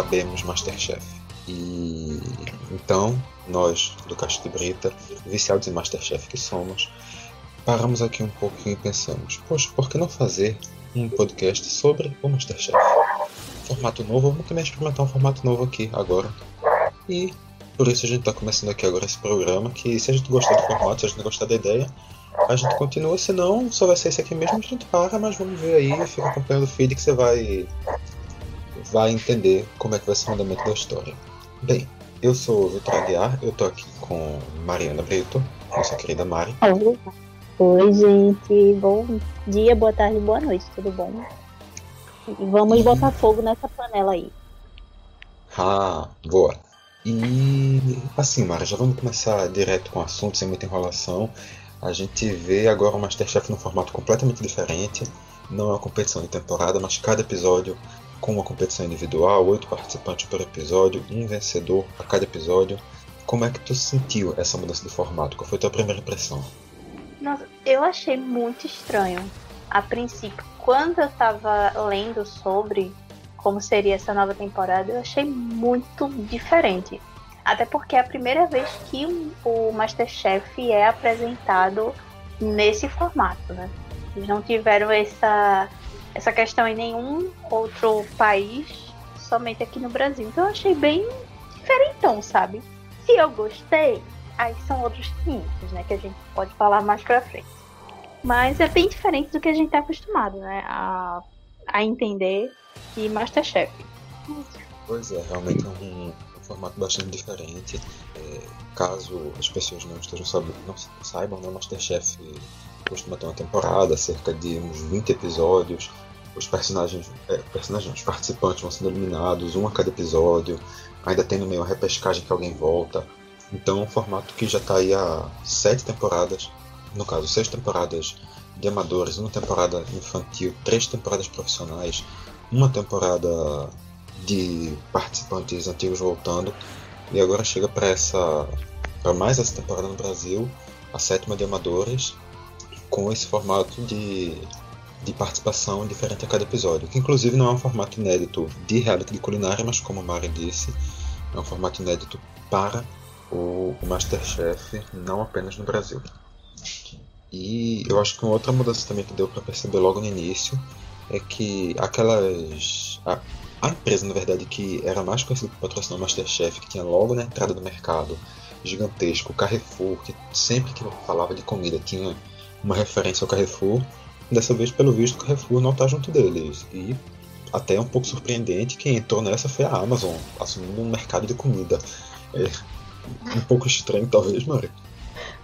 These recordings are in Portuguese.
sabemos Masterchef. E então, nós do Caixa de Brita, viciados em Masterchef que somos, paramos aqui um pouquinho e pensamos: poxa, por que não fazer um podcast sobre o Masterchef? Formato novo, vamos também experimentar um formato novo aqui agora. E por isso a gente está começando aqui agora esse programa. Que se a gente gostar do formato, se a gente gostar da ideia, a gente continua. Se não, só vai ser esse aqui mesmo, a gente para, mas vamos ver aí, fica acompanhando o feed que você vai, vai entender como é que vai ser o andamento da história. Bem, eu sou o Vitor Aguiar, eu tô aqui com Mariana Brito, nossa querida Mari. Oi, gente. Bom dia, boa tarde, boa noite, tudo bom? E vamos botar fogo nessa panela aí. Ah, boa. E assim, Mara, já vamos começar direto com o assunto, sem muita enrolação. A gente vê agora o Masterchef num formato completamente diferente. Não é uma competição de temporada, mas cada episódio com uma competição individual, oito participantes por episódio, um vencedor a cada episódio. Como é que tu sentiu essa mudança de formato? Qual foi a tua primeira impressão? Nossa, eu achei muito estranho. A princípio, quando eu tava lendo sobre como seria essa nova temporada, eu achei muito diferente. Até porque é a primeira vez que o Masterchef é apresentado nesse formato, né? Eles não tiveram essa, essa questão em nenhum outro país, somente aqui no Brasil. Então eu achei bem diferentão, sabe? Se eu gostei, aí são outros 500, né? Que a gente pode falar mais pra frente. Mas é bem diferente do que a gente tá acostumado, né? A, a entender de Masterchef. Pois é, realmente é um, formato bastante diferente. É, caso as pessoas não estejam sabendo, não saibam, né, Masterchef costuma ter uma temporada, cerca de uns 20 episódios. Os personagens, é, personagens, os participantes vão sendo eliminados, um a cada episódio. Ainda tem no meio a repescagem que alguém volta. Então é um formato que já está aí há sete temporadas, no caso, seis temporadas de amadores, uma temporada infantil, três temporadas profissionais, uma temporada de participantes antigos voltando e agora chega para essa para mais essa temporada no Brasil, a sétima de amadores, com esse formato de, de participação diferente a cada episódio, que inclusive não é um formato inédito de reality de culinária, mas como a Mari disse, é um formato inédito para o, Masterchef, não apenas no Brasil. E eu acho que uma outra mudança também que deu para perceber logo no início é que aquelas. A, a, empresa, na verdade, que era mais conhecida por patrocinar o Masterchef, que tinha logo na entrada do mercado, gigantesco, Carrefour, que sempre que falava de comida tinha uma referência ao Carrefour, dessa vez, pelo visto, o Carrefour não está junto deles. E até é um pouco surpreendente, quem entrou nessa foi a Amazon, assumindo um mercado de comida. É um pouco estranho, talvez, Mari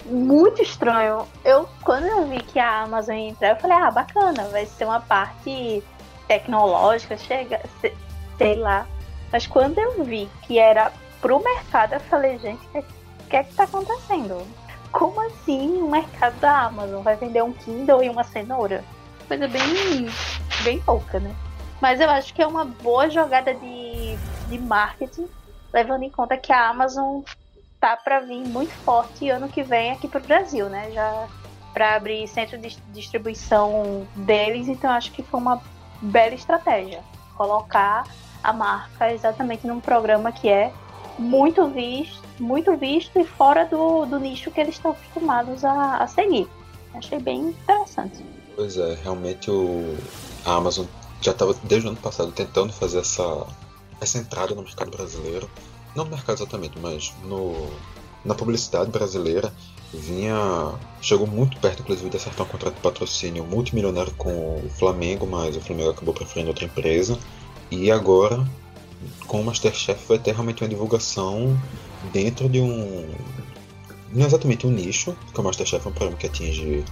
muito estranho. Eu, quando eu vi que a Amazon ia entrar, eu falei, ah, bacana, vai ser uma parte tecnológica, chega, sei lá. Mas quando eu vi que era pro mercado, eu falei, gente, o que, é que tá acontecendo? Como assim o mercado da Amazon vai vender um Kindle e uma cenoura? Coisa bem, bem pouca, né? Mas eu acho que é uma boa jogada de, de marketing, levando em conta que a Amazon tá para vir muito forte ano que vem aqui pro Brasil, né? Já para abrir centro de distribuição deles, então acho que foi uma bela estratégia colocar a marca exatamente num programa que é muito visto, muito visto e fora do, do nicho que eles estão acostumados a, a seguir. Achei bem interessante. Pois é, realmente o, a Amazon já estava desde o ano passado tentando fazer essa, essa entrada no mercado brasileiro não no mercado exatamente, mas no, na publicidade brasileira, vinha. chegou muito perto, inclusive, de acertar um contrato de patrocínio multimilionário com o Flamengo, mas o Flamengo acabou preferindo outra empresa. E agora, com o Masterchef, vai ter realmente uma divulgação dentro de um. Não exatamente um nicho, porque o Masterchef é um programa que atinge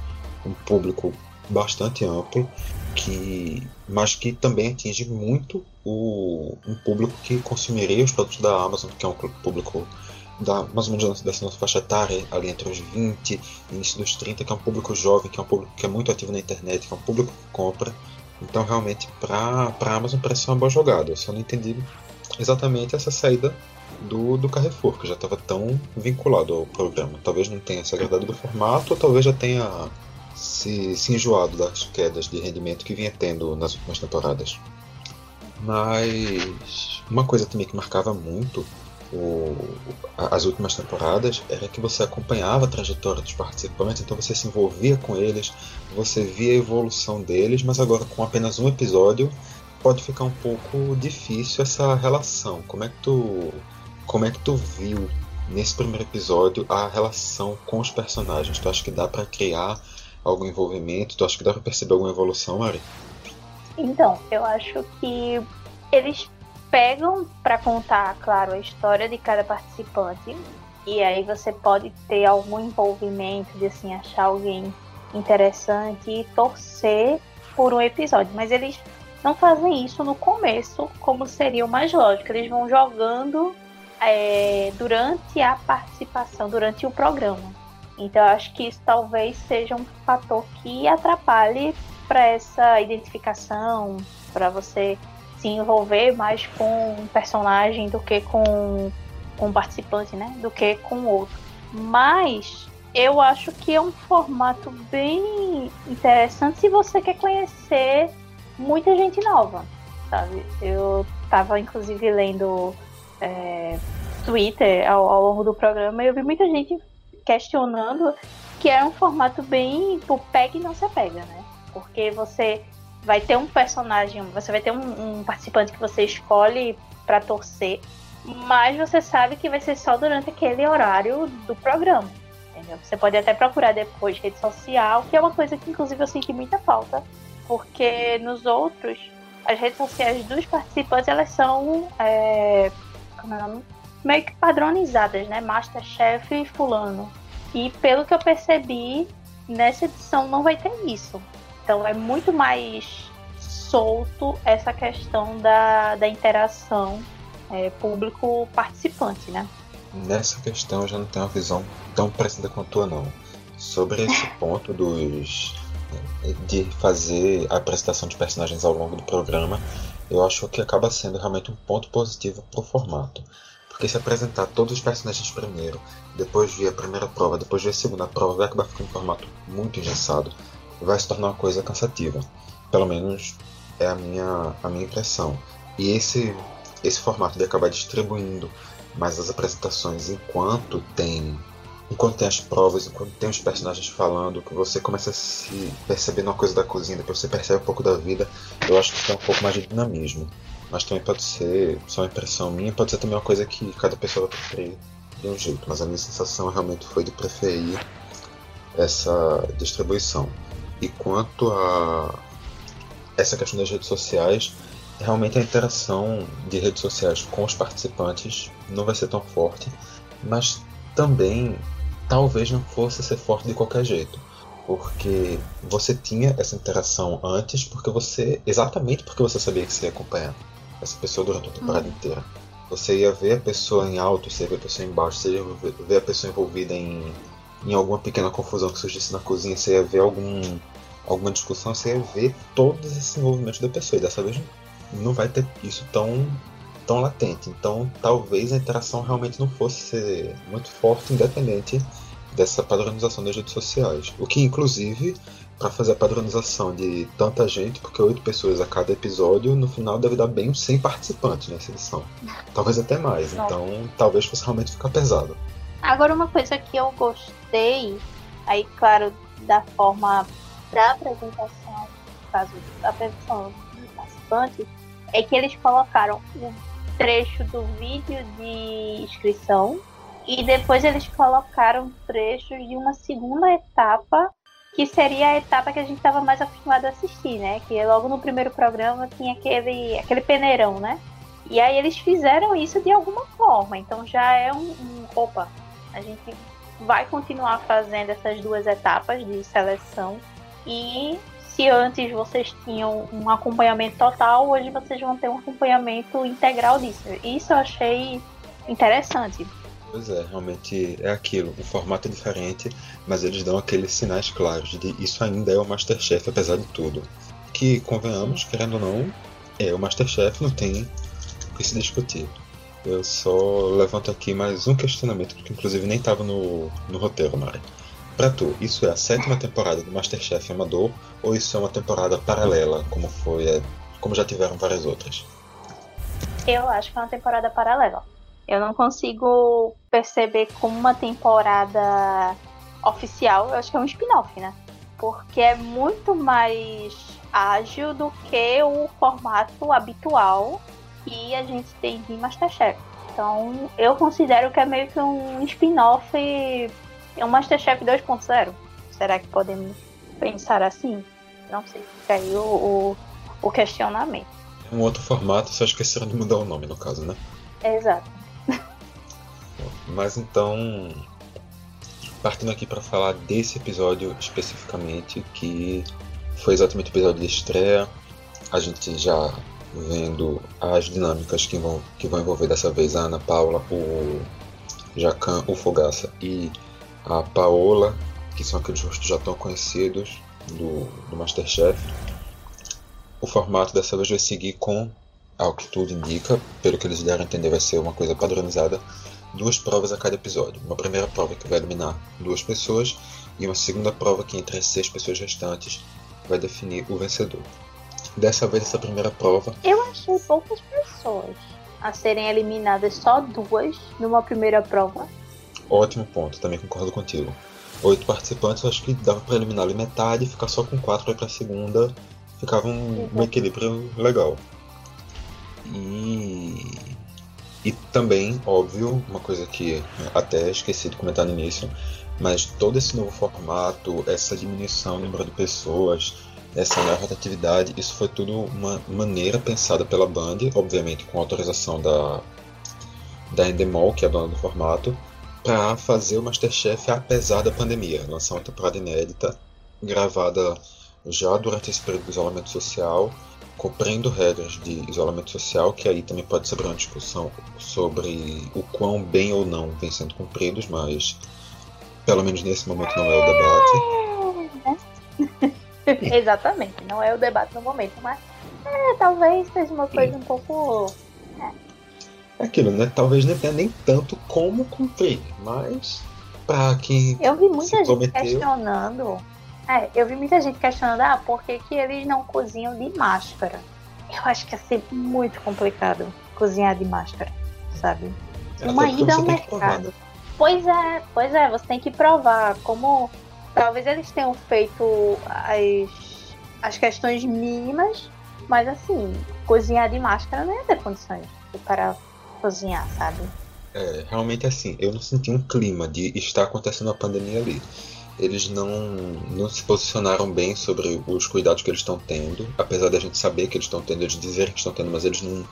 um público bastante amplo, que, mas que também atinge muito o, um público que consumiria os produtos da Amazon, que é um público da, mais ou menos dessa nossa faixa etária, ali entre os 20 e início dos 30, que é um público jovem, que é um público que é muito ativo na internet, que é um público que compra. Então, realmente, para a Amazon parece ser uma boa jogada. Eu só não entendi exatamente essa saída do, do Carrefour, que já estava tão vinculado ao programa. Talvez não tenha se agradado do formato, ou talvez já tenha se, se enjoado das quedas de rendimento que vinha tendo nas últimas temporadas. Mas Uma coisa também que marcava muito o, as últimas temporadas era que você acompanhava a trajetória dos participantes, então você se envolvia com eles, você via a evolução deles, mas agora com apenas um episódio pode ficar um pouco difícil essa relação. Como é que tu, como é que tu viu nesse primeiro episódio a relação com os personagens? Tu acha que dá para criar algum envolvimento? Tu acha que dá para perceber alguma evolução, Ari? Então, eu acho que eles pegam para contar, claro, a história de cada participante. E aí você pode ter algum envolvimento de assim achar alguém interessante e torcer por um episódio, mas eles não fazem isso no começo, como seria o mais lógico. Eles vão jogando é, durante a participação, durante o programa. Então acho que isso talvez seja um fator que atrapalhe para essa identificação, para você se envolver mais com um personagem do que com, com um participante, né? Do que com outro. Mas eu acho que é um formato bem interessante se você quer conhecer muita gente nova, sabe? Eu tava inclusive lendo é, Twitter ao, ao, longo do programa e eu vi muita gente questionando que é um formato bem tipo, pega e não se apega, né? Porque você vai ter um personagem, você vai ter um, um participante que você escolhe para torcer, mas você sabe que vai ser só durante aquele horário do programa. Entendeu? Você pode até procurar depois rede social, que é uma coisa que inclusive eu senti muita falta, porque nos outros, as redes sociais dos participantes elas são é, como é o nome? meio que padronizadas, né? Masterchef e fulano. E pelo que eu percebi, nessa edição não vai ter isso. Então é muito mais solto essa questão da, da interação é, público-participante, né? Nessa questão eu já não tenho uma visão tão parecida com a tua, não. Sobre esse ponto dos de fazer a apresentação de personagens ao longo do programa, eu acho que acaba sendo realmente um ponto positivo para o formato. Porque se apresentar todos os personagens primeiro, depois vir a primeira prova, depois vir a segunda prova, vai acabar ficando um formato muito engessado vai se tornar uma coisa cansativa. Pelo menos é a minha, a minha impressão. E esse, esse formato de acabar distribuindo mais as apresentações enquanto tem enquanto tem as provas, enquanto tem os personagens falando, que você começa a se perceber uma coisa da cozinha, depois você percebe um pouco da vida, eu acho que tem um pouco mais de dinamismo. Mas também pode ser só uma impressão minha, pode ser também uma coisa que cada pessoa vai preferir de um jeito. Mas a minha sensação realmente foi de preferir essa distribuição. E quanto a essa questão das redes sociais, realmente a interação de redes sociais com os participantes não vai ser tão forte, mas também talvez não fosse ser forte de qualquer jeito, porque você tinha essa interação antes, porque você exatamente porque você sabia que você ia acompanhar essa pessoa durante a temporada hum. inteira. Você ia ver a pessoa em alto, você ia ver a pessoa embaixo, você ia ver a pessoa envolvida em, em alguma pequena confusão que surgisse na cozinha, você ia ver algum alguma discussão, você ia ver todos esses movimentos da pessoa. E dessa vez não vai ter isso tão, tão latente. Então talvez a interação realmente não fosse muito forte, independente dessa padronização das redes sociais. O que, inclusive, para fazer a padronização de tanta gente, porque oito pessoas a cada episódio, no final deve dar bem uns 100 participantes nessa edição. Talvez até mais. Então talvez fosse realmente ficar pesado. Agora, uma coisa que eu gostei, aí, claro, da forma da apresentação, caso da apresentação dos participantes, é que eles colocaram um trecho do vídeo de inscrição e depois eles colocaram trechos de uma segunda etapa que seria a etapa que a gente estava mais acostumado a assistir, né? Que logo no primeiro programa tinha aquele, aquele peneirão, né? E aí eles fizeram isso de alguma forma, então já é um, um opa, a gente vai continuar fazendo essas duas etapas de seleção e se antes vocês tinham um acompanhamento total, hoje vocês vão ter um acompanhamento integral disso. Isso eu achei interessante. Pois é, realmente é aquilo. O formato é diferente, mas eles dão aqueles sinais claros de isso ainda é o Masterchef, apesar de tudo. Que, convenhamos, querendo ou não, é o Masterchef, não tem o que se discutir. Eu só levanto aqui mais um questionamento, que inclusive nem estava no, no roteiro, Mari. Pra tu, isso é a sétima temporada do Masterchef Amador ou isso é uma temporada paralela, como foi, é, como já tiveram várias outras? Eu acho que é uma temporada paralela. Eu não consigo perceber como uma temporada oficial. Eu acho que é um spin-off, né? Porque é muito mais ágil do que o formato habitual que a gente tem de Masterchef. Então, eu considero que é meio que um spin-off, é um Masterchef 2.0. Será que podemos pensar assim? Não sei. Fica aí o, o, o questionamento. É um outro formato, só esqueceram de mudar o nome, no caso, né? Exato. Mas então, partindo aqui para falar desse episódio especificamente, que foi exatamente o episódio de estreia, a gente já vendo as dinâmicas que vão, que vão envolver dessa vez a Ana Paula, o Jacan, o Fogaça e a Paola, que são aqueles rostos já tão conhecidos do, do Masterchef. O formato dessa vez vai seguir com, ao que tudo indica, pelo que eles deram a entender, vai ser uma coisa padronizada, duas provas a cada episódio. Uma primeira prova que vai eliminar duas pessoas e uma segunda prova que entre as seis pessoas restantes vai definir o vencedor. Dessa vez, essa primeira prova. Eu achei poucas pessoas a serem eliminadas, só duas numa primeira prova. Ótimo ponto, também concordo contigo. Oito participantes, acho que dava para eliminar ali metade, ficar só com quatro para a segunda, ficava um, um equilíbrio legal. E e também, óbvio, uma coisa que até esqueci de comentar no início, mas todo esse novo formato, essa diminuição do número de pessoas, essa nova rotatividade, isso foi tudo uma maneira pensada pela Band, obviamente com autorização da, da Endemol, que é a dona do formato, para fazer o Masterchef apesar da pandemia, lançar uma temporada inédita, gravada já durante esse período de isolamento social, cumprindo regras de isolamento social, que aí também pode ser uma discussão sobre o quão bem ou não vem sendo cumpridos, mas pelo menos nesse momento não é o debate. Exatamente, não é o debate no momento, mas é, talvez seja uma coisa um pouco. É. aquilo, né? Talvez não tenha nem tanto como cumprir, mas para quem. Eu vi muita gente prometeu... questionando. É, eu vi muita gente questionando, ah, por que, que eles não cozinham de máscara? Eu acho que ia ser muito complicado cozinhar de máscara, sabe? É, uma ida ao mercado. Pois é, pois é, você tem que provar como Talvez eles tenham feito as, as questões mínimas, mas assim, cozinhar de máscara não ia ter condições para cozinhar, sabe? É, realmente assim, eu não senti um clima de estar acontecendo a pandemia ali. Eles não, não se posicionaram bem sobre os cuidados que eles estão tendo, apesar da gente saber que eles estão tendo, eles dizer que estão tendo, mas eles não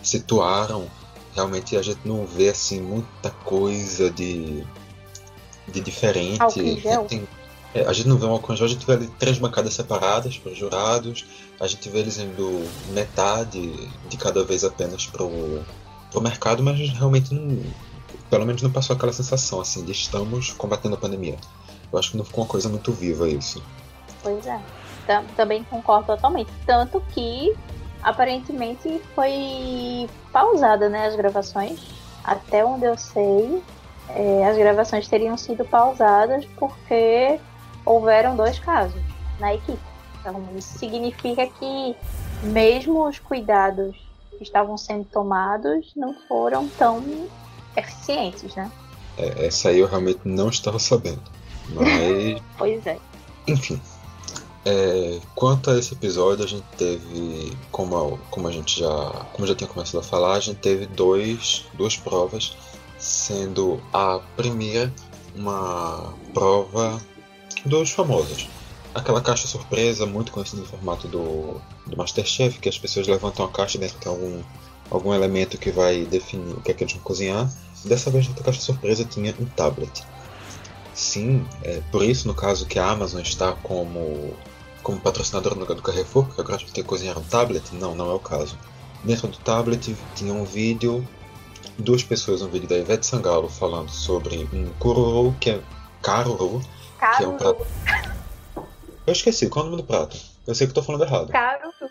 situaram. Realmente a gente não vê assim muita coisa de de diferente. Tem, é, a gente não vê um álcool gel, a gente vê ali três bancadas separadas para os jurados, a gente vê eles indo metade de cada vez apenas para o mercado, mas realmente não, pelo menos não passou aquela sensação assim de estamos combatendo a pandemia. Eu acho que não ficou uma coisa muito viva isso. Pois é, também concordo totalmente. Tanto que aparentemente foi pausada né, as gravações, até onde eu sei, é, as gravações teriam sido pausadas porque houveram dois casos na equipe. Então, isso significa que, mesmo os cuidados que estavam sendo tomados, não foram tão eficientes, né? É, essa aí eu realmente não estava sabendo. Mas. pois é. Enfim. É, quanto a esse episódio, a gente teve, como a, como a gente já, como já tinha começado a falar, a gente teve dois, duas provas sendo a primeira uma prova dos famosos. Aquela caixa surpresa, muito conhecida no formato do, do Masterchef, que as pessoas levantam a caixa dentro de algum, algum elemento que vai definir o que é que eles vão cozinhar. Dessa vez, a caixa surpresa tinha um tablet. Sim, é por isso, no caso, que a Amazon está como, como patrocinadora do Carrefour, porque agora a gente tem que cozinhar um tablet. Não, não é o caso. Dentro do tablet tinha um vídeo duas pessoas um vídeo da Ivete Sangalo falando sobre um cururu que é caruru, que é um prato. Eu esqueci, qual é o nome do prato? Eu sei que estou falando errado. Caruru.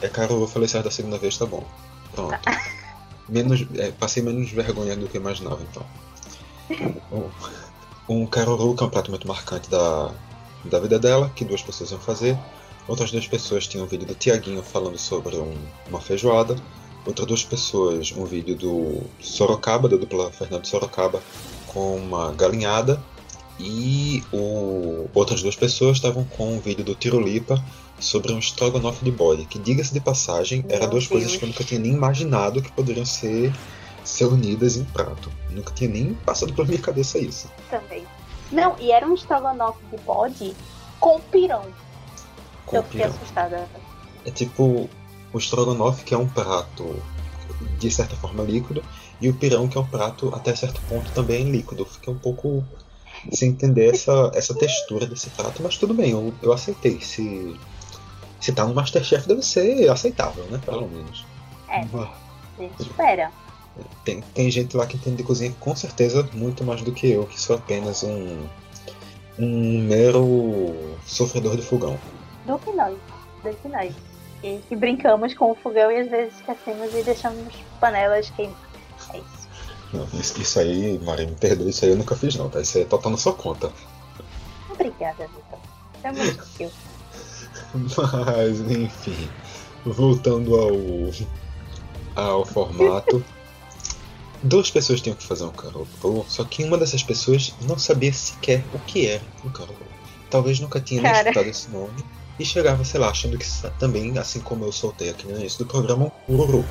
É caruru, eu falei certo da segunda vez, tá bom. Pronto. Tá. Menos, é, passei menos vergonha do que imaginava, então. Um, um caruru, que é um prato muito marcante da, da vida dela, que duas pessoas iam fazer. Outras duas pessoas tinham um vídeo do Tiaguinho falando sobre um, uma feijoada outras duas pessoas um vídeo do Sorocaba, da dupla Fernando Sorocaba, com uma galinhada. E o, outras duas pessoas estavam com um vídeo do Tirolipa sobre um estrogonofe de bode, que diga-se de passagem, Meu era duas Deus. coisas que eu nunca tinha nem imaginado que poderiam ser, ser unidas em prato. Nunca tinha nem passado pela minha cabeça isso. Também. Não, e era um estrogonofe de bode com pirão. Com eu fiquei assustada. É tipo o estrogonofe, que é um prato de certa forma líquido, e o pirão, que é um prato até certo ponto também líquido. Fiquei um pouco sem entender essa, essa textura desse prato, mas tudo bem, eu, eu aceitei. Se, se tá no Masterchef, deve ser aceitável, né? Pelo menos. É, a gente espera. Tem, tem gente lá que entende de cozinha com certeza muito mais do que eu, que sou apenas um, um mero sofredor de fogão. Do que nós, do que nós. E que brincamos com o fogão e às vezes esquecemos e deixamos panelas queimadas. É isso. Não, isso, isso aí, Maria, me perdoe, isso aí eu nunca fiz não, tá? Isso aí é total na sua conta. Obrigada, Vitor. É muito fio. Mas, enfim, voltando ao, ao formato. Duas pessoas tinham que fazer um karaokê, só que uma dessas pessoas não sabia sequer o que era um karaokê. Talvez nunca tinha nem escutado esse nome e chegava, sei lá, achando que também, assim como eu soltei aqui no início do programa, um ururu.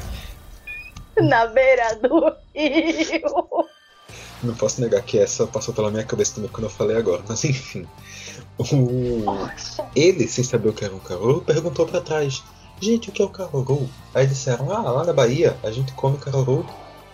Na beira do rio. Não posso negar que essa passou pela minha cabeça também quando eu falei agora, mas enfim. O... Ele, sem saber o que era um caruru, perguntou para trás: Gente, o que é o caruru? Aí disseram: Ah, lá na Bahia a gente come caruru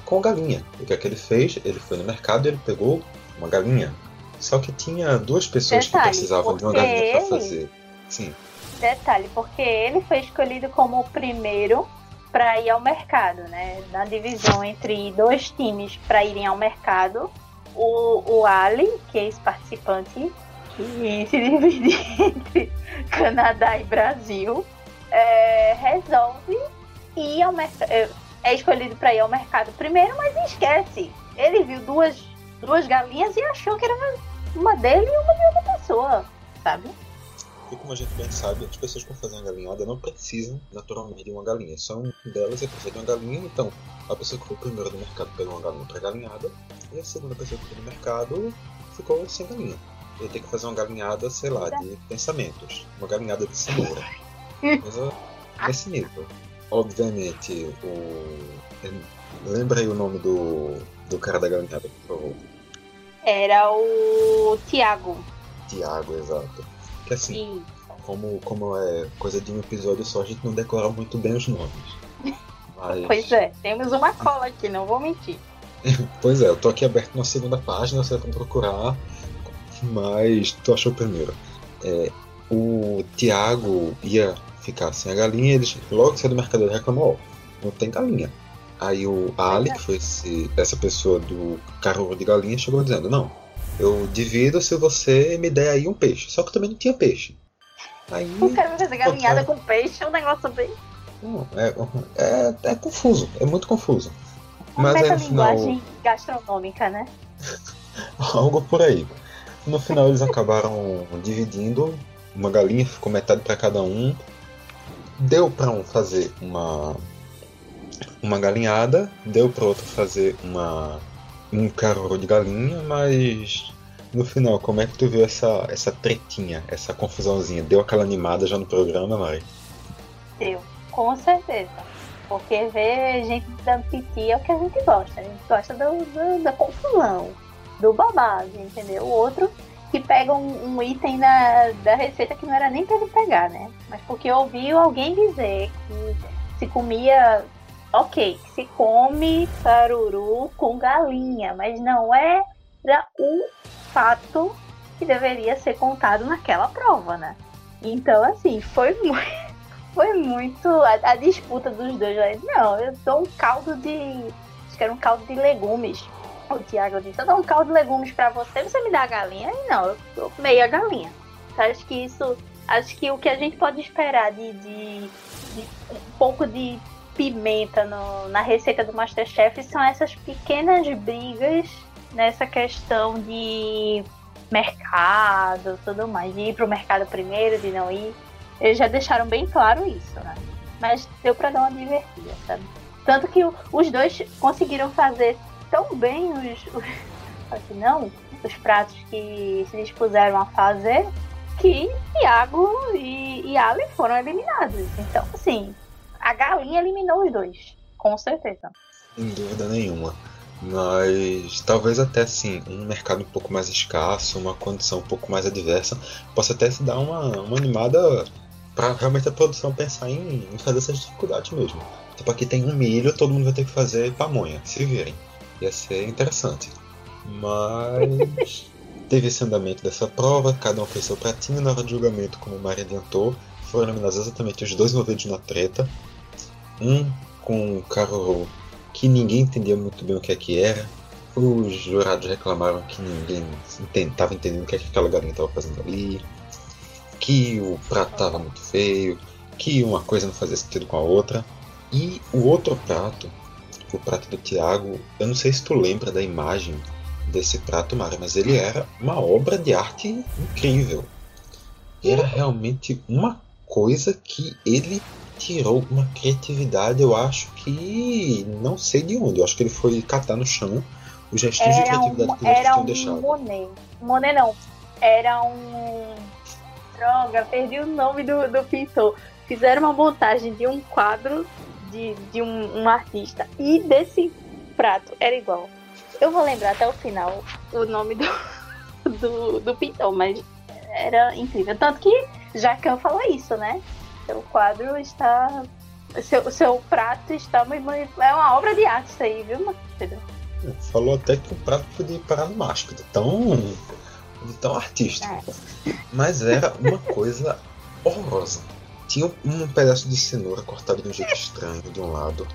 com galinha. O que é que ele fez? Ele foi no mercado e ele pegou uma galinha. Só que tinha duas pessoas Detalhe, que precisavam de uma galinha para fazer. Sim. Detalhe, porque ele foi escolhido como o primeiro para ir ao mercado, né? Na divisão entre dois times para irem ao mercado, o, o Ali, que é esse participante, que se divide entre Canadá e Brasil, é, resolve ir ao mercado é escolhido para ir ao mercado primeiro, mas esquece. Ele viu duas, duas galinhas e achou que era uma, uma dele e uma de outra pessoa, sabe? E como a gente bem sabe, as pessoas que fazem a galinhada não precisam naturalmente de uma galinha. Só um delas é precisar de uma galinha, então a pessoa que foi primeiro no mercado pegou uma galinha para galinhada, e a segunda pessoa que foi no mercado ficou sem galinha. Ele tem que fazer uma galinhada, sei lá, de pensamentos. Uma galinhada de cenoura. Coisa nesse nível obviamente, o. Lembra aí o nome do, do cara da galinhada, por favor. Era o Tiago. Tiago, exato. Que assim, como, como é coisa de um episódio só, a gente não decora muito bem os nomes. Mas... Pois é, temos uma cola aqui, não vou mentir. pois é, eu tô aqui aberto na segunda página, você vai procurar, mas tu achou primeiro. É, o Tiago ia ficar sem a galinha, eles logo cedo o mercadoria reclamou, ó, não tem galinha. Aí o Ali, que foi esse, essa pessoa do carro de galinha, chegou dizendo, não, eu divido se você me der aí um peixe. Só que também não tinha peixe. Aí, o cara vai fazer galinhada com peixe, é um negócio bem. Não, é, é, é confuso, é muito confuso. Uma Mas aí, final... gastronômica, né? Algo por aí. No final eles acabaram dividindo, uma galinha ficou metade para cada um, deu para um fazer uma uma galinhada, deu para outro fazer uma um carro de galinha, mas no final, como é que tu viu essa essa tretinha, essa confusãozinha? Deu aquela animada já no programa, Mari? Deu, com certeza. Porque ver gente dando piti é o que a gente gosta. A gente gosta do, do, da confusão, do babado, entendeu? O outro que pega um, um, item da, da receita que não era nem para ele pegar, né? Mas porque ouviu alguém dizer que se comia, ok, se come caruru com galinha, mas não era o fato que deveria ser contado naquela prova, né? Então, assim, foi muito. Foi muito a, a disputa dos dois. Não, eu dou um caldo de. Acho que era um caldo de legumes o Tiago disse, eu dou um caldo de legumes para você, você me dá a galinha? E não, eu, eu meia galinha. Então, acho que isso. Acho que o que a gente pode esperar de, de, de um pouco de pimenta no, na receita do Masterchef são essas pequenas brigas nessa questão de mercado tudo mais, de ir pro mercado primeiro, de não ir. Eles já deixaram bem claro isso, né? Mas deu pra dar uma divertida, sabe? Tanto que os dois conseguiram fazer tão bem os, os assim, não, os pratos que se dispuseram a fazer que Iago e, e Ali foram eliminados. Então, assim, a galinha eliminou os dois, com certeza. Sem dúvida nenhuma. Mas talvez até assim, um mercado um pouco mais escasso, uma condição um pouco mais adversa, possa até se dar uma, uma animada para realmente a produção pensar em, em, fazer essas dificuldades mesmo. Tipo, aqui tem um milho, todo mundo vai ter que fazer pamonha, se virem. Ia ser interessante. Mas teve esse andamento dessa prova, cada um fez seu pratinho na hora de julgamento, como o Mari adiantou. Foram nominados exatamente os dois envolvidos na treta. Um com o carro que ninguém entendia muito bem o que é que era. Os jurados reclamaram que ninguém estava entendendo o que, é que aquela galinha estava fazendo ali. Que o prato estava muito feio. Que uma coisa não fazia sentido com a outra. E o outro prato, o prato do Tiago, eu não sei se tu lembra da imagem desse prato, Mara, mas ele era uma obra de arte incrível. Era realmente uma coisa que ele tirou uma criatividade, eu acho que não sei de onde. Eu acho que ele foi catar no chão os gestos de criatividade um, que eles tinham um deixado. Monet. Monet não. Era um. Droga, perdi o nome do, do pintor. Fizeram uma montagem de um quadro de, de um, um artista e desse prato era igual. Eu vou lembrar até o final o nome do, do, do pintor, mas era incrível. Tanto que Jacan falou isso, né? Seu quadro está. Seu, seu prato está. É uma obra de arte isso aí, viu, Pedro? Falou até que o prato podia parar no mágico, de tão, tão artístico. É. Mas era uma coisa horrorosa. Tinha um pedaço de cenoura cortado de um jeito estranho de um lado.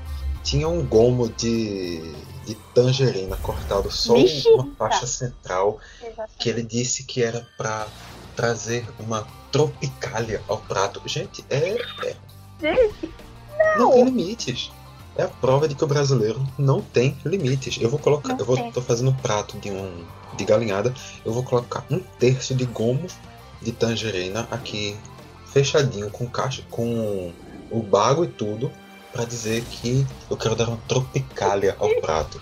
Tinha um gomo de, de tangerina cortado só Vixe, uma faixa central Exatamente. que ele disse que era para trazer uma tropicália ao prato. Gente, é. é... Gente, não. não tem limites. É a prova de que o brasileiro não tem limites. Eu vou colocar. Não eu vou, tô fazendo um prato de um de galinhada. Eu vou colocar um terço de gomo de tangerina aqui fechadinho com caixa com o bago e tudo para dizer que eu quero dar uma tropicália ao prato.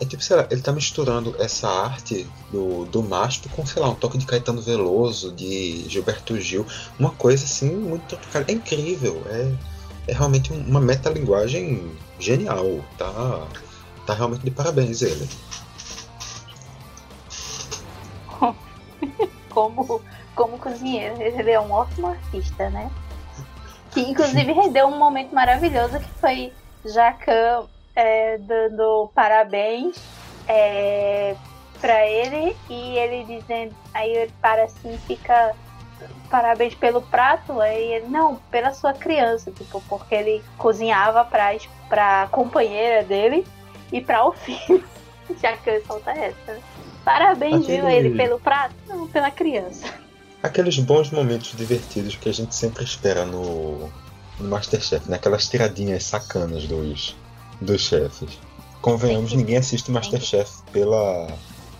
É tipo, sei lá, ele tá misturando essa arte do, do mastro com, sei lá, um toque de Caetano Veloso, de Gilberto Gil, uma coisa assim muito tropical. É incrível, é, é realmente uma metalinguagem genial, tá, tá realmente de parabéns ele. Como, como cozinheiro, ele é um ótimo artista, né? Que inclusive rendeu um momento maravilhoso que foi Jacan é, dando parabéns é, para ele e ele dizendo, aí ele para assim, fica parabéns pelo prato, aí ele, não, pela sua criança, tipo, porque ele cozinhava para pra companheira dele e para o filho, já que eu solta essa. Né? Parabéns, Aquele... viu, ele pelo prato? Não, pela criança. Aqueles bons momentos divertidos que a gente sempre espera no, no Masterchef, naquelas né? tiradinhas sacanas dos, dos chefes. Convenhamos, ninguém assiste Masterchef pela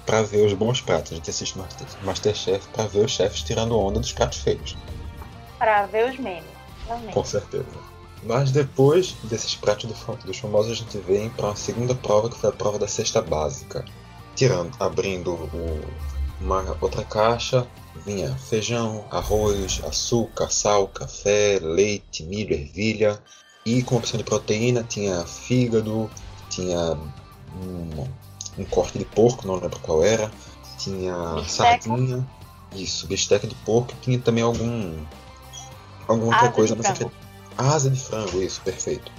para ver os bons pratos. A gente assiste Masterchef para ver os chefes tirando onda dos pratos feios. Para ver os memes. Com certeza. Mas depois desses pratos dos famosos, a gente vem para uma segunda prova, que foi a prova da cesta básica. Tirando, abrindo o, uma outra caixa, vinha feijão, arroz, açúcar, sal, café, leite, milho, ervilha, e com opção de proteína tinha fígado, tinha um, um corte de porco, não lembro qual era, tinha bisteca. sardinha, isso, bisteca de porco, tinha também algum alguma outra coisa, mas frango. asa de frango, isso, perfeito.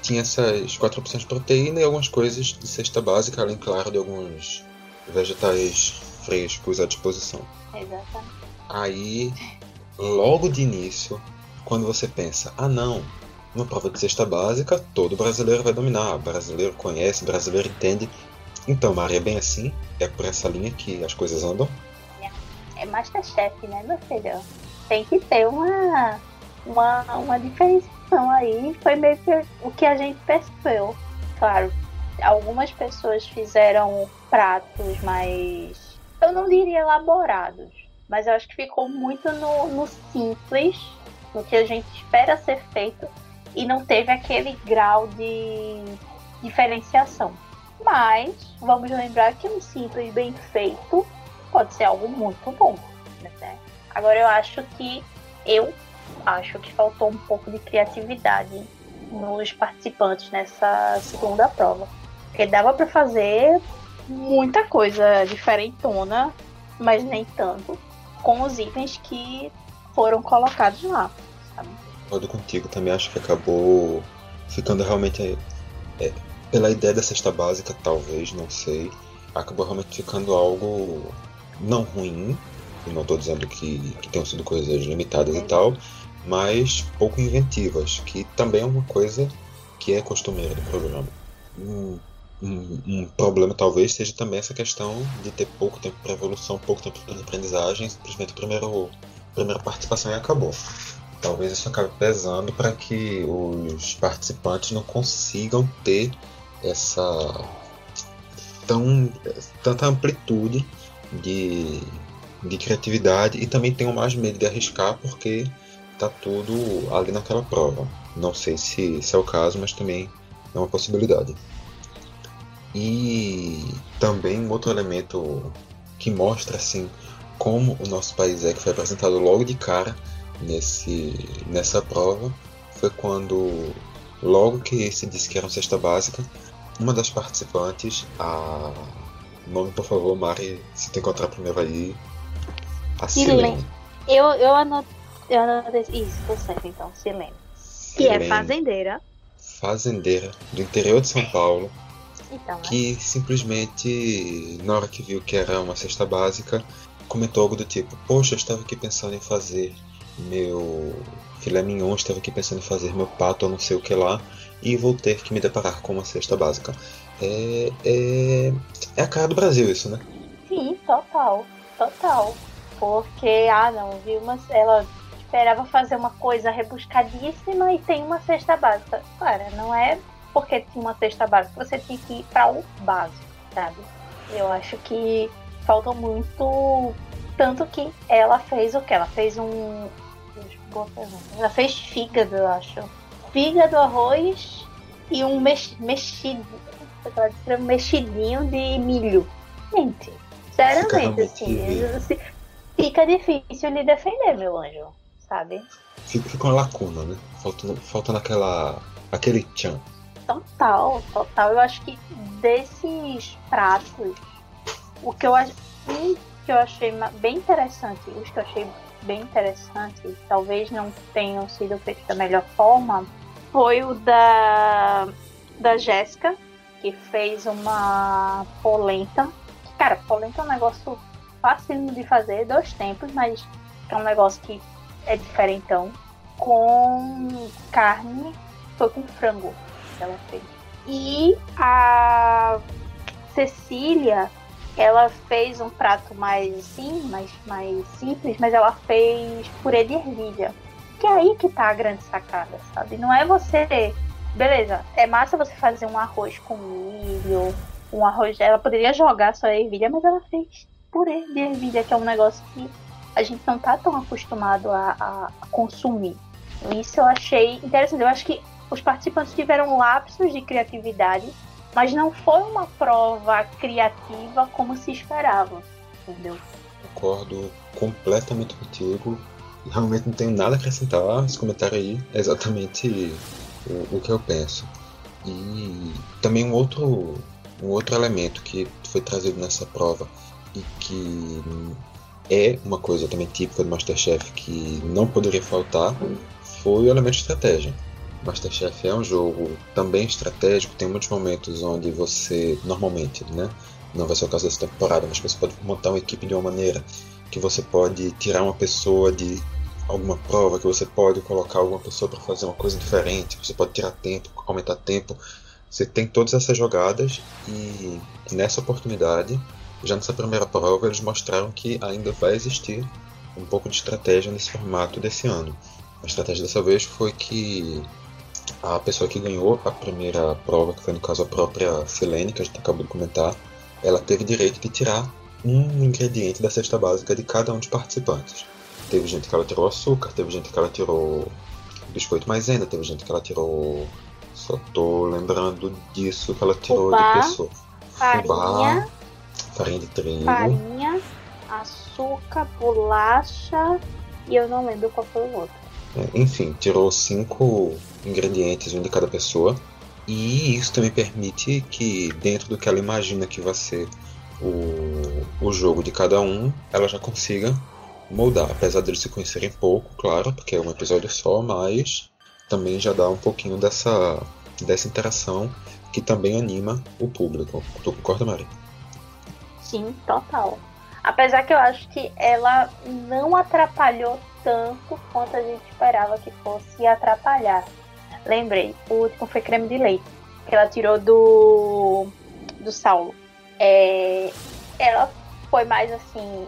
Tinha essas quatro opções de proteína e algumas coisas de cesta básica, além, claro, de alguns vegetais frescos à disposição. Exatamente. Aí, logo de início, quando você pensa, ah não, uma prova de cesta básica, todo brasileiro vai dominar. Brasileiro conhece, brasileiro entende. Então, Maria, é bem assim? É por essa linha que as coisas andam? É, é Masterchef, né, meu filho? Tem que ter uma, uma, uma diferenciação aí. Foi meio que o que a gente percebeu. Claro, algumas pessoas fizeram pratos mais. Eu não diria elaborados, mas eu acho que ficou muito no, no simples, no que a gente espera ser feito e não teve aquele grau de diferenciação. Mas vamos lembrar que um simples bem feito pode ser algo muito bom. Né? Agora eu acho que eu acho que faltou um pouco de criatividade nos participantes nessa segunda prova. Porque dava para fazer muita coisa diferentona, mas nem tanto, com os itens que foram colocados lá. Concordo contigo, também acho que acabou ficando realmente. É, pela ideia da cesta básica, talvez, não sei. Acabou realmente ficando algo não ruim. não estou dizendo que, que tenham sido coisas limitadas e tal, mas pouco inventivas, que também é uma coisa que é costumeira do programa. Um, um, um, problema talvez seja também essa questão de ter pouco tempo para evolução, pouco tempo para aprendizagem, simplesmente a primeira participação e acabou. Talvez isso acabe pesando para que os participantes não consigam ter essa tão, tanta amplitude de, de criatividade e também tenham mais medo de arriscar porque tá tudo ali naquela prova. Não sei se, se é o caso, mas também é uma possibilidade. E também um outro elemento que mostra assim como o nosso país é que foi apresentado logo de cara nesse, nessa prova foi quando logo que se disse que era uma cesta básica, uma das participantes, a nome por favor, Mari, se tu encontrar primeiro aí, a Silene. Eu, eu anotei eu anotei. Isso, tô certo então, Silene. Que é fazendeira. Fazendeira do interior de São Paulo. Então, que é. simplesmente, na hora que viu que era uma cesta básica, comentou algo do tipo: Poxa, eu estava aqui pensando em fazer meu filé mignon, estava aqui pensando em fazer meu pato ou não sei o que lá, e vou ter que me deparar com uma cesta básica. É, é, é a cara do Brasil, isso, né? Sim, total, total. Porque, ah, não, viu, mas ela esperava fazer uma coisa rebuscadíssima e tem uma cesta básica. Cara, não é porque tinha uma cesta básica, você tinha que ir para o básico, sabe? Eu acho que falta muito. Tanto que ela fez o que? Ela fez um. Ela fez fígado, eu acho. Fígado, arroz e um mex... mexido. Mexidinho de milho. Gente, sinceramente, assim, fica difícil lhe defender, meu anjo sabe? Fica, fica uma lacuna, né? Falta, falta naquela. aquele tchan. Total, total. Eu acho que desses pratos, o que eu acho. Um que eu achei bem interessante, os que eu achei bem interessante, talvez não tenham sido feitos da melhor forma, foi o da, da Jéssica, que fez uma polenta. Cara, polenta é um negócio fácil de fazer, dois tempos, mas é um negócio que é diferentão, com carne, foi com frango que ela fez. E a Cecília, ela fez um prato mais assim, mais, mais simples, mas ela fez purê de ervilha. Que é aí que tá a grande sacada, sabe? Não é você. Beleza, é massa você fazer um arroz com milho, um arroz. Ela poderia jogar só a ervilha, mas ela fez purê de ervilha, que é um negócio que a gente não tá tão acostumado a, a consumir. Isso eu achei interessante. Eu acho que os participantes tiveram lapsos de criatividade, mas não foi uma prova criativa como se esperava, entendeu? Concordo completamente contigo. Realmente não tenho nada a acrescentar. Esse comentário aí é exatamente o, o que eu penso. E também um outro, um outro elemento que foi trazido nessa prova e que é uma coisa também típica do Masterchef que não poderia faltar foi o elemento estratégia. Masterchef é um jogo também estratégico, tem muitos momentos onde você, normalmente, né, não vai ser o caso dessa temporada, mas você pode montar uma equipe de uma maneira que você pode tirar uma pessoa de alguma prova, que você pode colocar alguma pessoa para fazer uma coisa diferente, você pode tirar tempo, aumentar tempo. Você tem todas essas jogadas e nessa oportunidade já nessa primeira prova, eles mostraram que ainda vai existir um pouco de estratégia nesse formato desse ano. A estratégia dessa vez foi que a pessoa que ganhou a primeira prova, que foi no caso a própria Silene, que a gente acabou de comentar, ela teve direito de tirar um ingrediente da cesta básica de cada um dos participantes. Teve gente que ela tirou açúcar, teve gente que ela tirou biscoito maisena, teve gente que ela tirou. Só tô lembrando disso que ela tirou Fubá, de pessoa. Farinha, Fubá, farinha de trigo. farinha, açúcar, bolacha e eu não lembro qual foi o outro. É, Enfim, tirou cinco ingredientes, um de cada pessoa. E isso também permite que, dentro do que ela imagina que vai ser o, o jogo de cada um, ela já consiga moldar. Apesar deles se conhecerem pouco, claro, porque é um episódio só, mas também já dá um pouquinho dessa, dessa interação que também anima o público. Tu concorda, Mari? Sim, total. Apesar que eu acho que ela não atrapalhou tanto quanto a gente esperava que fosse atrapalhar. Lembrei, o último foi creme de leite, que ela tirou do, do Saulo. É, ela foi mais assim,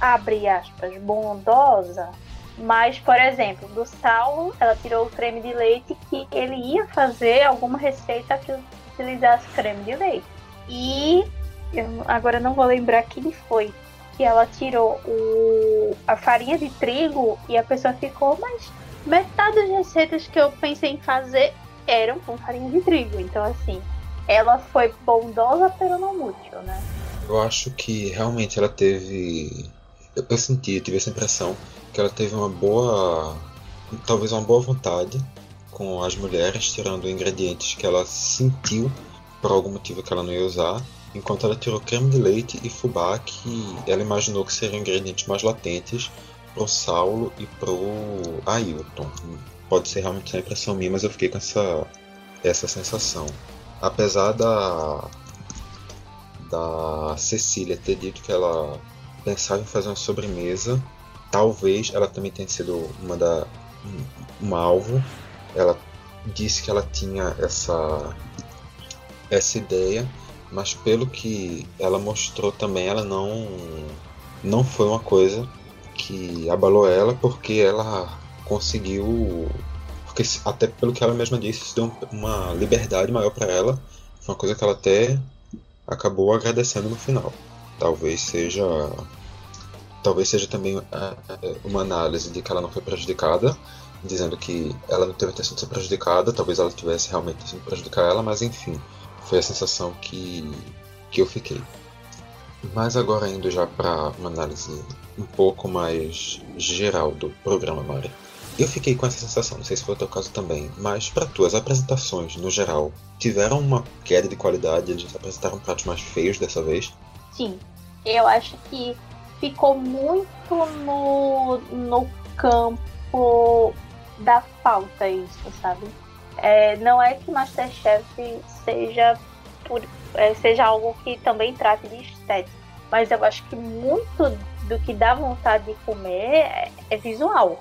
abre aspas, bondosa. Mas, por exemplo, do Saulo, ela tirou o creme de leite que ele ia fazer alguma receita que utilizasse creme de leite. E eu agora não vou lembrar quem foi que ela tirou o, a farinha de trigo e a pessoa ficou, mas metade das receitas que eu pensei em fazer eram com farinha de trigo. Então, assim, ela foi bondosa, pero não útil, né? Eu acho que realmente ela teve. Eu, eu senti, eu tive essa impressão que ela teve uma boa. Talvez uma boa vontade com as mulheres, tirando ingredientes que ela sentiu por algum motivo que ela não ia usar. Enquanto ela tirou creme de leite e fubá, que ela imaginou que seriam ingredientes mais latentes pro Saulo e pro Ailton. Pode ser realmente uma impressão minha, mas eu fiquei com essa, essa sensação. Apesar da, da Cecília ter dito que ela pensava em fazer uma sobremesa, talvez ela também tenha sido uma da um alvo. Ela disse que ela tinha essa essa ideia, mas pelo que ela mostrou também, ela não não foi uma coisa que abalou ela porque ela conseguiu porque até pelo que ela mesma disse, isso deu uma liberdade maior para ela. Foi uma coisa que ela até acabou agradecendo no final. Talvez seja talvez seja também é, uma análise de que ela não foi prejudicada, dizendo que ela não teve a intenção de ser prejudicada, talvez ela tivesse realmente sido prejudicar ela, mas enfim, foi a sensação que, que eu fiquei. Mas agora indo já para uma análise um pouco mais geral do programa, Mari. Eu fiquei com essa sensação, não sei se foi o teu caso também, mas para tu, as apresentações, no geral, tiveram uma queda de qualidade? Eles apresentaram pratos mais feios dessa vez? Sim, eu acho que ficou muito no, no campo da falta isso, sabe? É, não é que Masterchef seja, por, é, seja algo que também trate de estética, mas eu acho que muito do que dá vontade de comer é, é visual.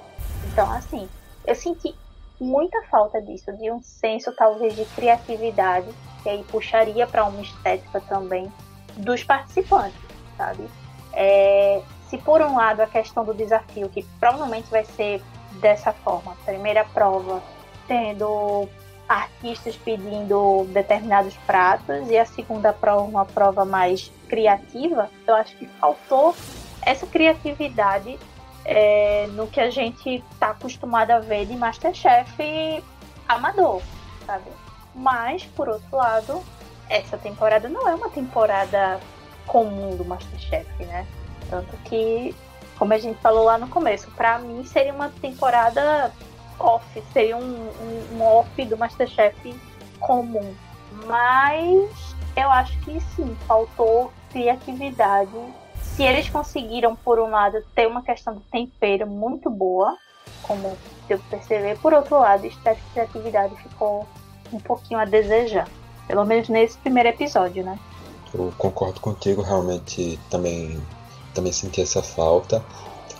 Então, assim, eu senti muita falta disso, de um senso talvez de criatividade, que aí puxaria para uma estética também dos participantes, sabe? É, se por um lado a questão do desafio, que provavelmente vai ser dessa forma, primeira prova tendo artistas pedindo determinados pratos e a segunda prova uma prova mais criativa, eu acho que faltou essa criatividade é, no que a gente está acostumado a ver de Masterchef amador, sabe? Mas, por outro lado, essa temporada não é uma temporada comum do Masterchef, né? Tanto que, como a gente falou lá no começo, para mim seria uma temporada off, seria um, um, um off do Masterchef comum. Mas eu acho que sim, faltou criatividade se eles conseguiram, por um lado, ter uma questão do tempero muito boa, como deu perceber, por outro lado, e criatividade ficou um pouquinho a desejar. Pelo menos nesse primeiro episódio, né? Eu concordo contigo, realmente também, também senti essa falta.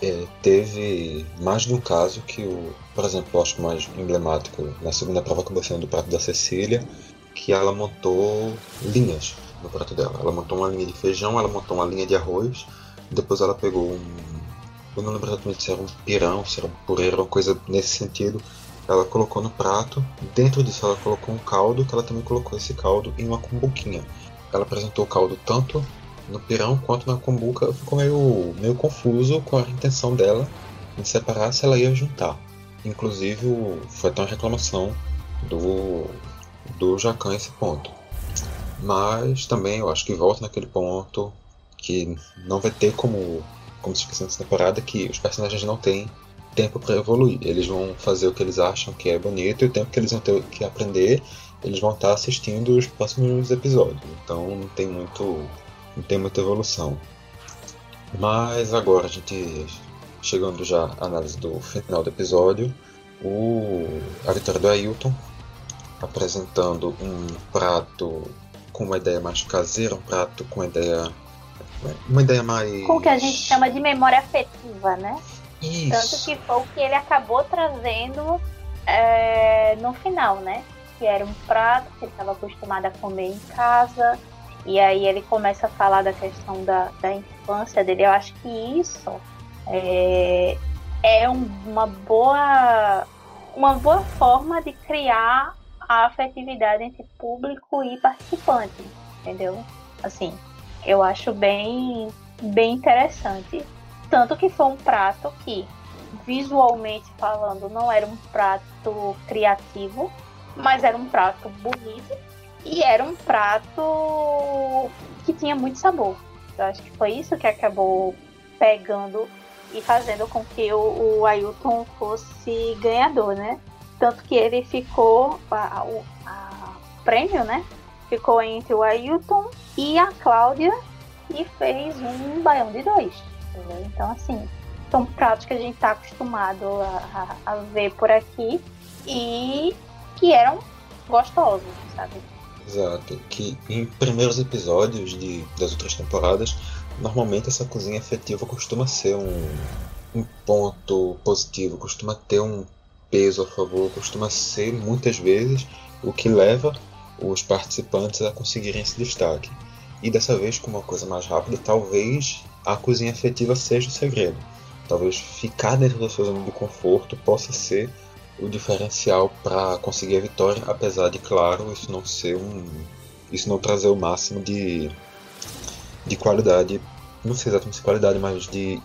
É, teve mais de um caso que, o, por exemplo, eu acho mais emblemático na segunda prova que você do prato da Cecília, que ela montou linhas no prato dela. Ela montou uma linha de feijão, ela montou uma linha de arroz, depois ela pegou um. Eu não lembro exatamente se era um pirão, se era um purê, uma coisa nesse sentido. Ela colocou no prato, dentro disso ela colocou um caldo, que ela também colocou esse caldo em uma cumbuquinha. Ela apresentou o caldo tanto no pirão quanto na cumbuca, ficou meio, meio confuso com a intenção dela em separar se ela ia juntar. inclusive foi até uma reclamação do, do Jacan esse ponto. Mas também eu acho que volta naquele ponto que não vai ter como, como se esquecer nessa temporada, que os personagens não têm tempo para evoluir. Eles vão fazer o que eles acham que é bonito e o tempo que eles vão ter que aprender, eles vão estar assistindo os próximos episódios. Então não tem muito, não tem muita evolução. Mas agora a gente chegando já à análise do final do episódio, o a vitória do Ailton apresentando um prato com uma ideia mais caseira, um prato com uma ideia uma ideia mais com o que a gente chama de memória afetiva, né? Isso. Tanto que foi o que ele acabou trazendo é, no final, né? Que era um prato que ele estava acostumado a comer em casa. E aí ele começa a falar da questão da, da infância dele. Eu acho que isso é, é uma boa uma boa forma de criar a afetividade entre público e participante, entendeu? Assim, eu acho bem bem interessante tanto que foi um prato que, visualmente falando, não era um prato criativo, mas era um prato bonito e era um prato que tinha muito sabor. Eu acho que foi isso que acabou pegando e fazendo com que o, o Ailton fosse ganhador, né? Tanto que ele ficou, a, a, a prêmio, né? Ficou entre o Ailton e a Cláudia e fez um baião de dois. Entendeu? Então, assim, são pratos que a gente está acostumado a, a, a, ver por aqui e que eram gostosos, sabe? Exato. Que em primeiros episódios de, das outras temporadas, normalmente essa cozinha afetiva costuma ser um, um ponto positivo, costuma ter um peso a favor, costuma ser muitas vezes o que leva os participantes a conseguirem esse destaque. E dessa vez, com uma coisa mais rápida, talvez a cozinha afetiva seja o segredo. Talvez ficar dentro da sua zona de conforto possa ser o diferencial para conseguir a vitória, apesar de, claro, isso não ser um. Isso não trazer o máximo de, de qualidade, não sei exatamente se qualidade, mas de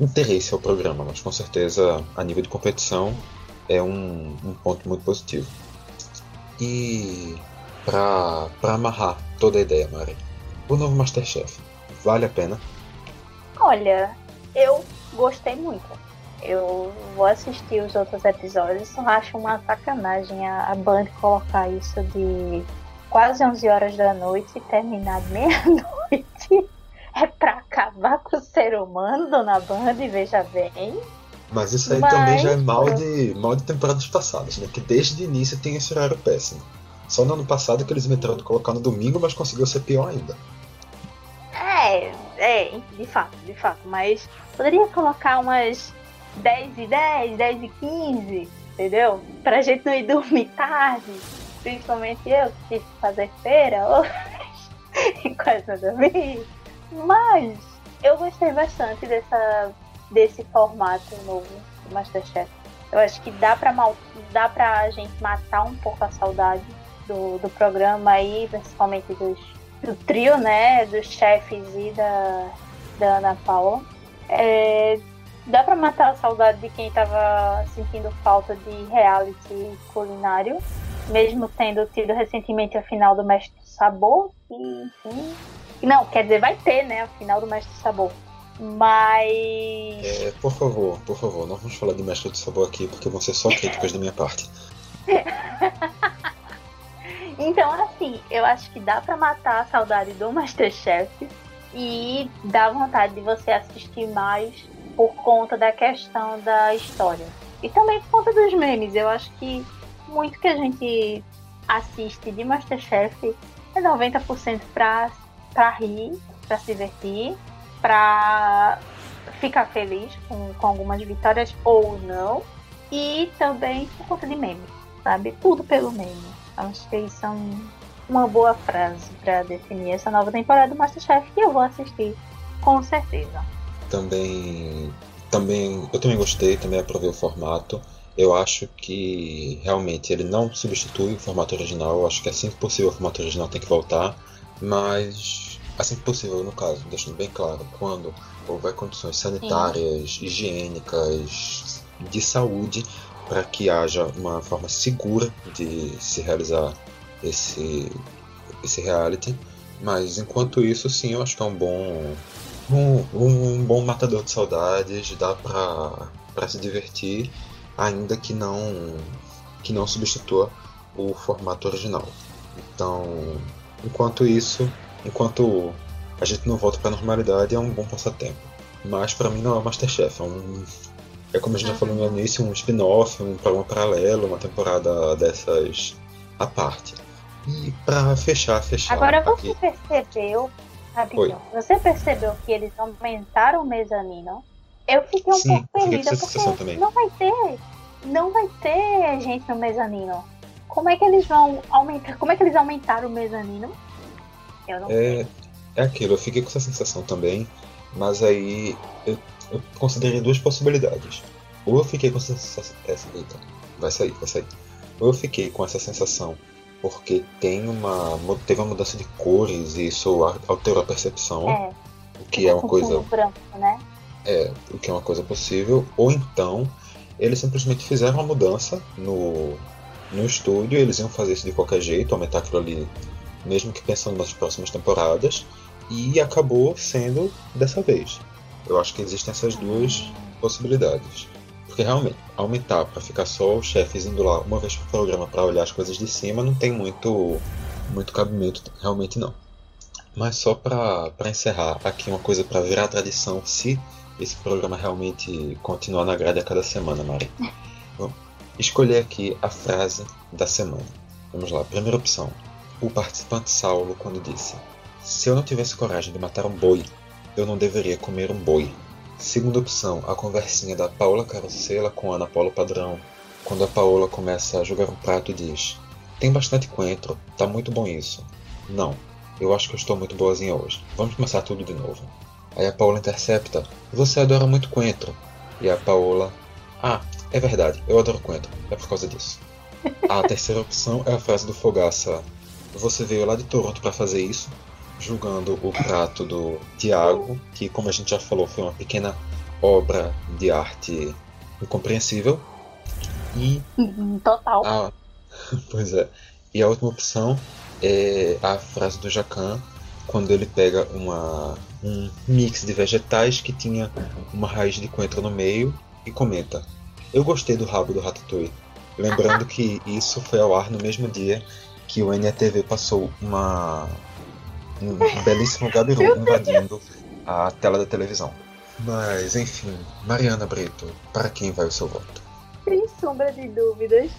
interesse ao programa. Mas com certeza, a nível de competição, é um, um ponto muito positivo. E para amarrar toda a ideia, Mari, o novo Masterchef Vale a pena? Olha, eu gostei muito. Eu vou assistir os outros episódios. Só acho uma sacanagem a, a Band colocar isso de quase 11 horas da noite e terminar meia-noite. É pra acabar com o ser humano, dona Band, veja bem. Mas isso aí Mas... também já é mal de, mal de temporadas passadas, né? Que desde o início tem esse horário péssimo. Só no ano passado que eles inventaram de colocar no domingo, mas conseguiu ser pior ainda. É, é, de fato, de fato. Mas poderia colocar umas 10 e 10, 10 e 15, entendeu? Pra gente não ir dormir tarde. Principalmente eu que que fazer feira hoje quase não dormi. Mas eu gostei bastante dessa, desse formato novo do Masterchef. Eu acho que dá pra, mal, dá pra gente matar um pouco a saudade do, do programa aí, principalmente dos do trio, né, dos chefes e da, da Ana Paula. É, dá para matar a saudade de quem estava sentindo falta de reality culinário, mesmo tendo tido recentemente a final do Mestre do Sabor, e enfim. Não, quer dizer, vai ter, né, a final do Mestre do Sabor. Mas. É, por favor, por favor, não vamos falar de Mestre do Sabor aqui, porque vão ser só críticas da minha parte. Então, assim, eu acho que dá para matar a saudade do Masterchef e dá vontade de você assistir mais por conta da questão da história. E também por conta dos memes. Eu acho que muito que a gente assiste de Masterchef é 90% pra, pra rir, pra se divertir, pra ficar feliz com, com algumas vitórias ou não. E também por conta de memes, sabe? Tudo pelo meme. Acho que isso é um, uma boa frase para definir essa nova temporada do Masterchef que eu vou assistir com certeza. Também, também, eu também gostei, também aprovei o formato. Eu acho que realmente ele não substitui o formato original. Eu acho que assim que possível o formato original tem que voltar, mas assim que possível, no caso, deixando bem claro, quando houver condições sanitárias, Sim. higiênicas, de saúde para que haja uma forma segura de se realizar esse, esse reality. Mas enquanto isso, sim, eu acho que é um bom um, um bom matador de saudades, dá para se divertir, ainda que não que não substitua o formato original. Então, enquanto isso, enquanto a gente não volta para a normalidade, é um bom passatempo. Mas para mim não é Masterchef, é um é como a gente já falou no início, um spin-off, um programa paralelo, uma temporada dessas à parte. E para fechar, fechar. Agora você aqui... percebeu, rapidão, você percebeu que eles aumentaram o mezanino? Eu fiquei um Sim, pouco perdida porque também. não vai ter, não vai ter gente no mezanino. Como é que eles vão aumentar? Como é que eles aumentaram o mezanino? Eu não é, sei. É aquilo, eu fiquei com essa sensação também, mas aí eu, eu considerei duas possibilidades. Ou eu fiquei com essa sensação. Eita, vai sair, vai sair. Ou eu fiquei com essa sensação porque tem uma teve uma mudança de cores e isso alterou a percepção, é, o que é uma coisa branco, né? É, o que é uma coisa possível, ou então eles simplesmente fizeram uma mudança no no estúdio, eles iam fazer isso de qualquer jeito, aumentar aquilo ali, mesmo que pensando nas próximas temporadas, e acabou sendo dessa vez. Eu acho que existem essas duas possibilidades. Porque realmente, aumentar para ficar só os chefes indo lá uma vez por programa para olhar as coisas de cima não tem muito, muito cabimento, realmente não. Mas só para encerrar aqui uma coisa para virar tradição, se esse programa realmente continuar na grade a cada semana, Mari. Vamos escolher aqui a frase da semana. Vamos lá, primeira opção. O participante Saulo quando disse: Se eu não tivesse coragem de matar um boi, eu não deveria comer um boi. Segunda opção, a conversinha da Paola Carosella com Ana Paula Padrão. Quando a Paola começa a jogar um prato e diz: Tem bastante coentro, tá muito bom isso. Não, eu acho que eu estou muito boazinha hoje. Vamos começar tudo de novo. Aí a Paola intercepta: Você adora muito coentro. E a Paola: Ah, é verdade, eu adoro coentro. É por causa disso. A terceira opção é a frase do Fogaça: Você veio lá de Toronto para fazer isso? Julgando o prato do Tiago, que, como a gente já falou, foi uma pequena obra de arte incompreensível. E. Uhum, total. A... Pois é. E a última opção é a frase do Jacan, quando ele pega uma, um mix de vegetais que tinha uma raiz de coentro no meio e comenta: Eu gostei do rabo do Ratatouille. Lembrando que isso foi ao ar no mesmo dia que o NETV passou uma um belíssimo Gabiru invadindo a tela da televisão. Mas, enfim, Mariana Brito, para quem vai o seu voto? Sem sombra de dúvidas,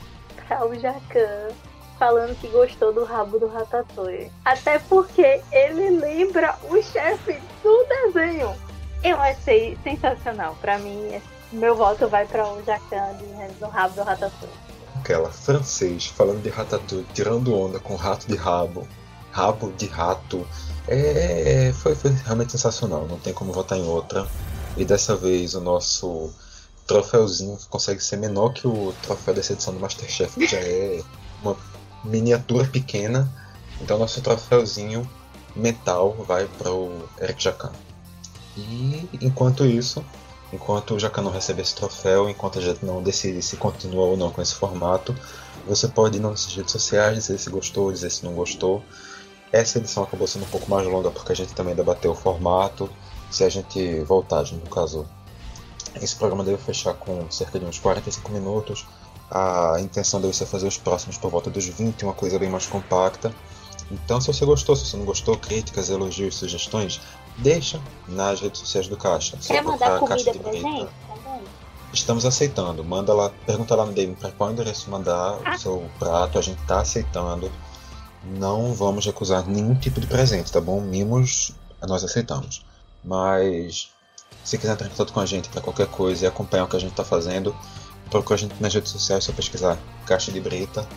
para o Jacan, falando que gostou do rabo do Ratatouille. Até porque ele lembra o chefe do desenho. Eu achei sensacional. Para mim, meu voto vai para o Jacan do rabo do Ratatouille. Aquela francês falando de Ratatouille, tirando onda com rato de rabo rabo de rato. É, foi, foi realmente sensacional, não tem como votar em outra. E dessa vez o nosso troféuzinho consegue ser menor que o troféu dessa edição do Masterchef, que já é uma miniatura pequena. Então nosso troféuzinho mental vai para o Eric Jacan. E enquanto isso, enquanto o Jacan não receber esse troféu, enquanto a gente não decide se continua ou não com esse formato, você pode ir nas redes sociais, dizer se gostou, dizer se não gostou. Essa edição acabou sendo um pouco mais longa porque a gente também debateu o formato. Se a gente voltar, no caso, esse programa deve fechar com cerca de uns 45 minutos. A intenção deve ser fazer os próximos por volta dos 20, uma coisa bem mais compacta. Então, se você gostou, se você não gostou, críticas, elogios, sugestões, deixa nas redes sociais do Caixa. Quer mandar comida pra gente? Estamos aceitando. Manda lá, pergunta lá no DM para qual endereço mandar ah. o seu prato. A gente está aceitando não vamos recusar nenhum tipo de presente, tá bom? Mimos nós aceitamos. Mas se quiser entrar em contato com a gente para qualquer coisa e acompanhar o que a gente está fazendo, procura a gente nas redes sociais, só pesquisar Caixa de Brita.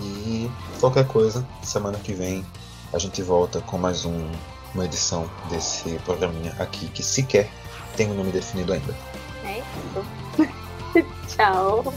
E qualquer coisa, semana que vem a gente volta com mais um, uma edição desse programinha aqui que sequer tem um nome definido ainda. É isso. Tchau.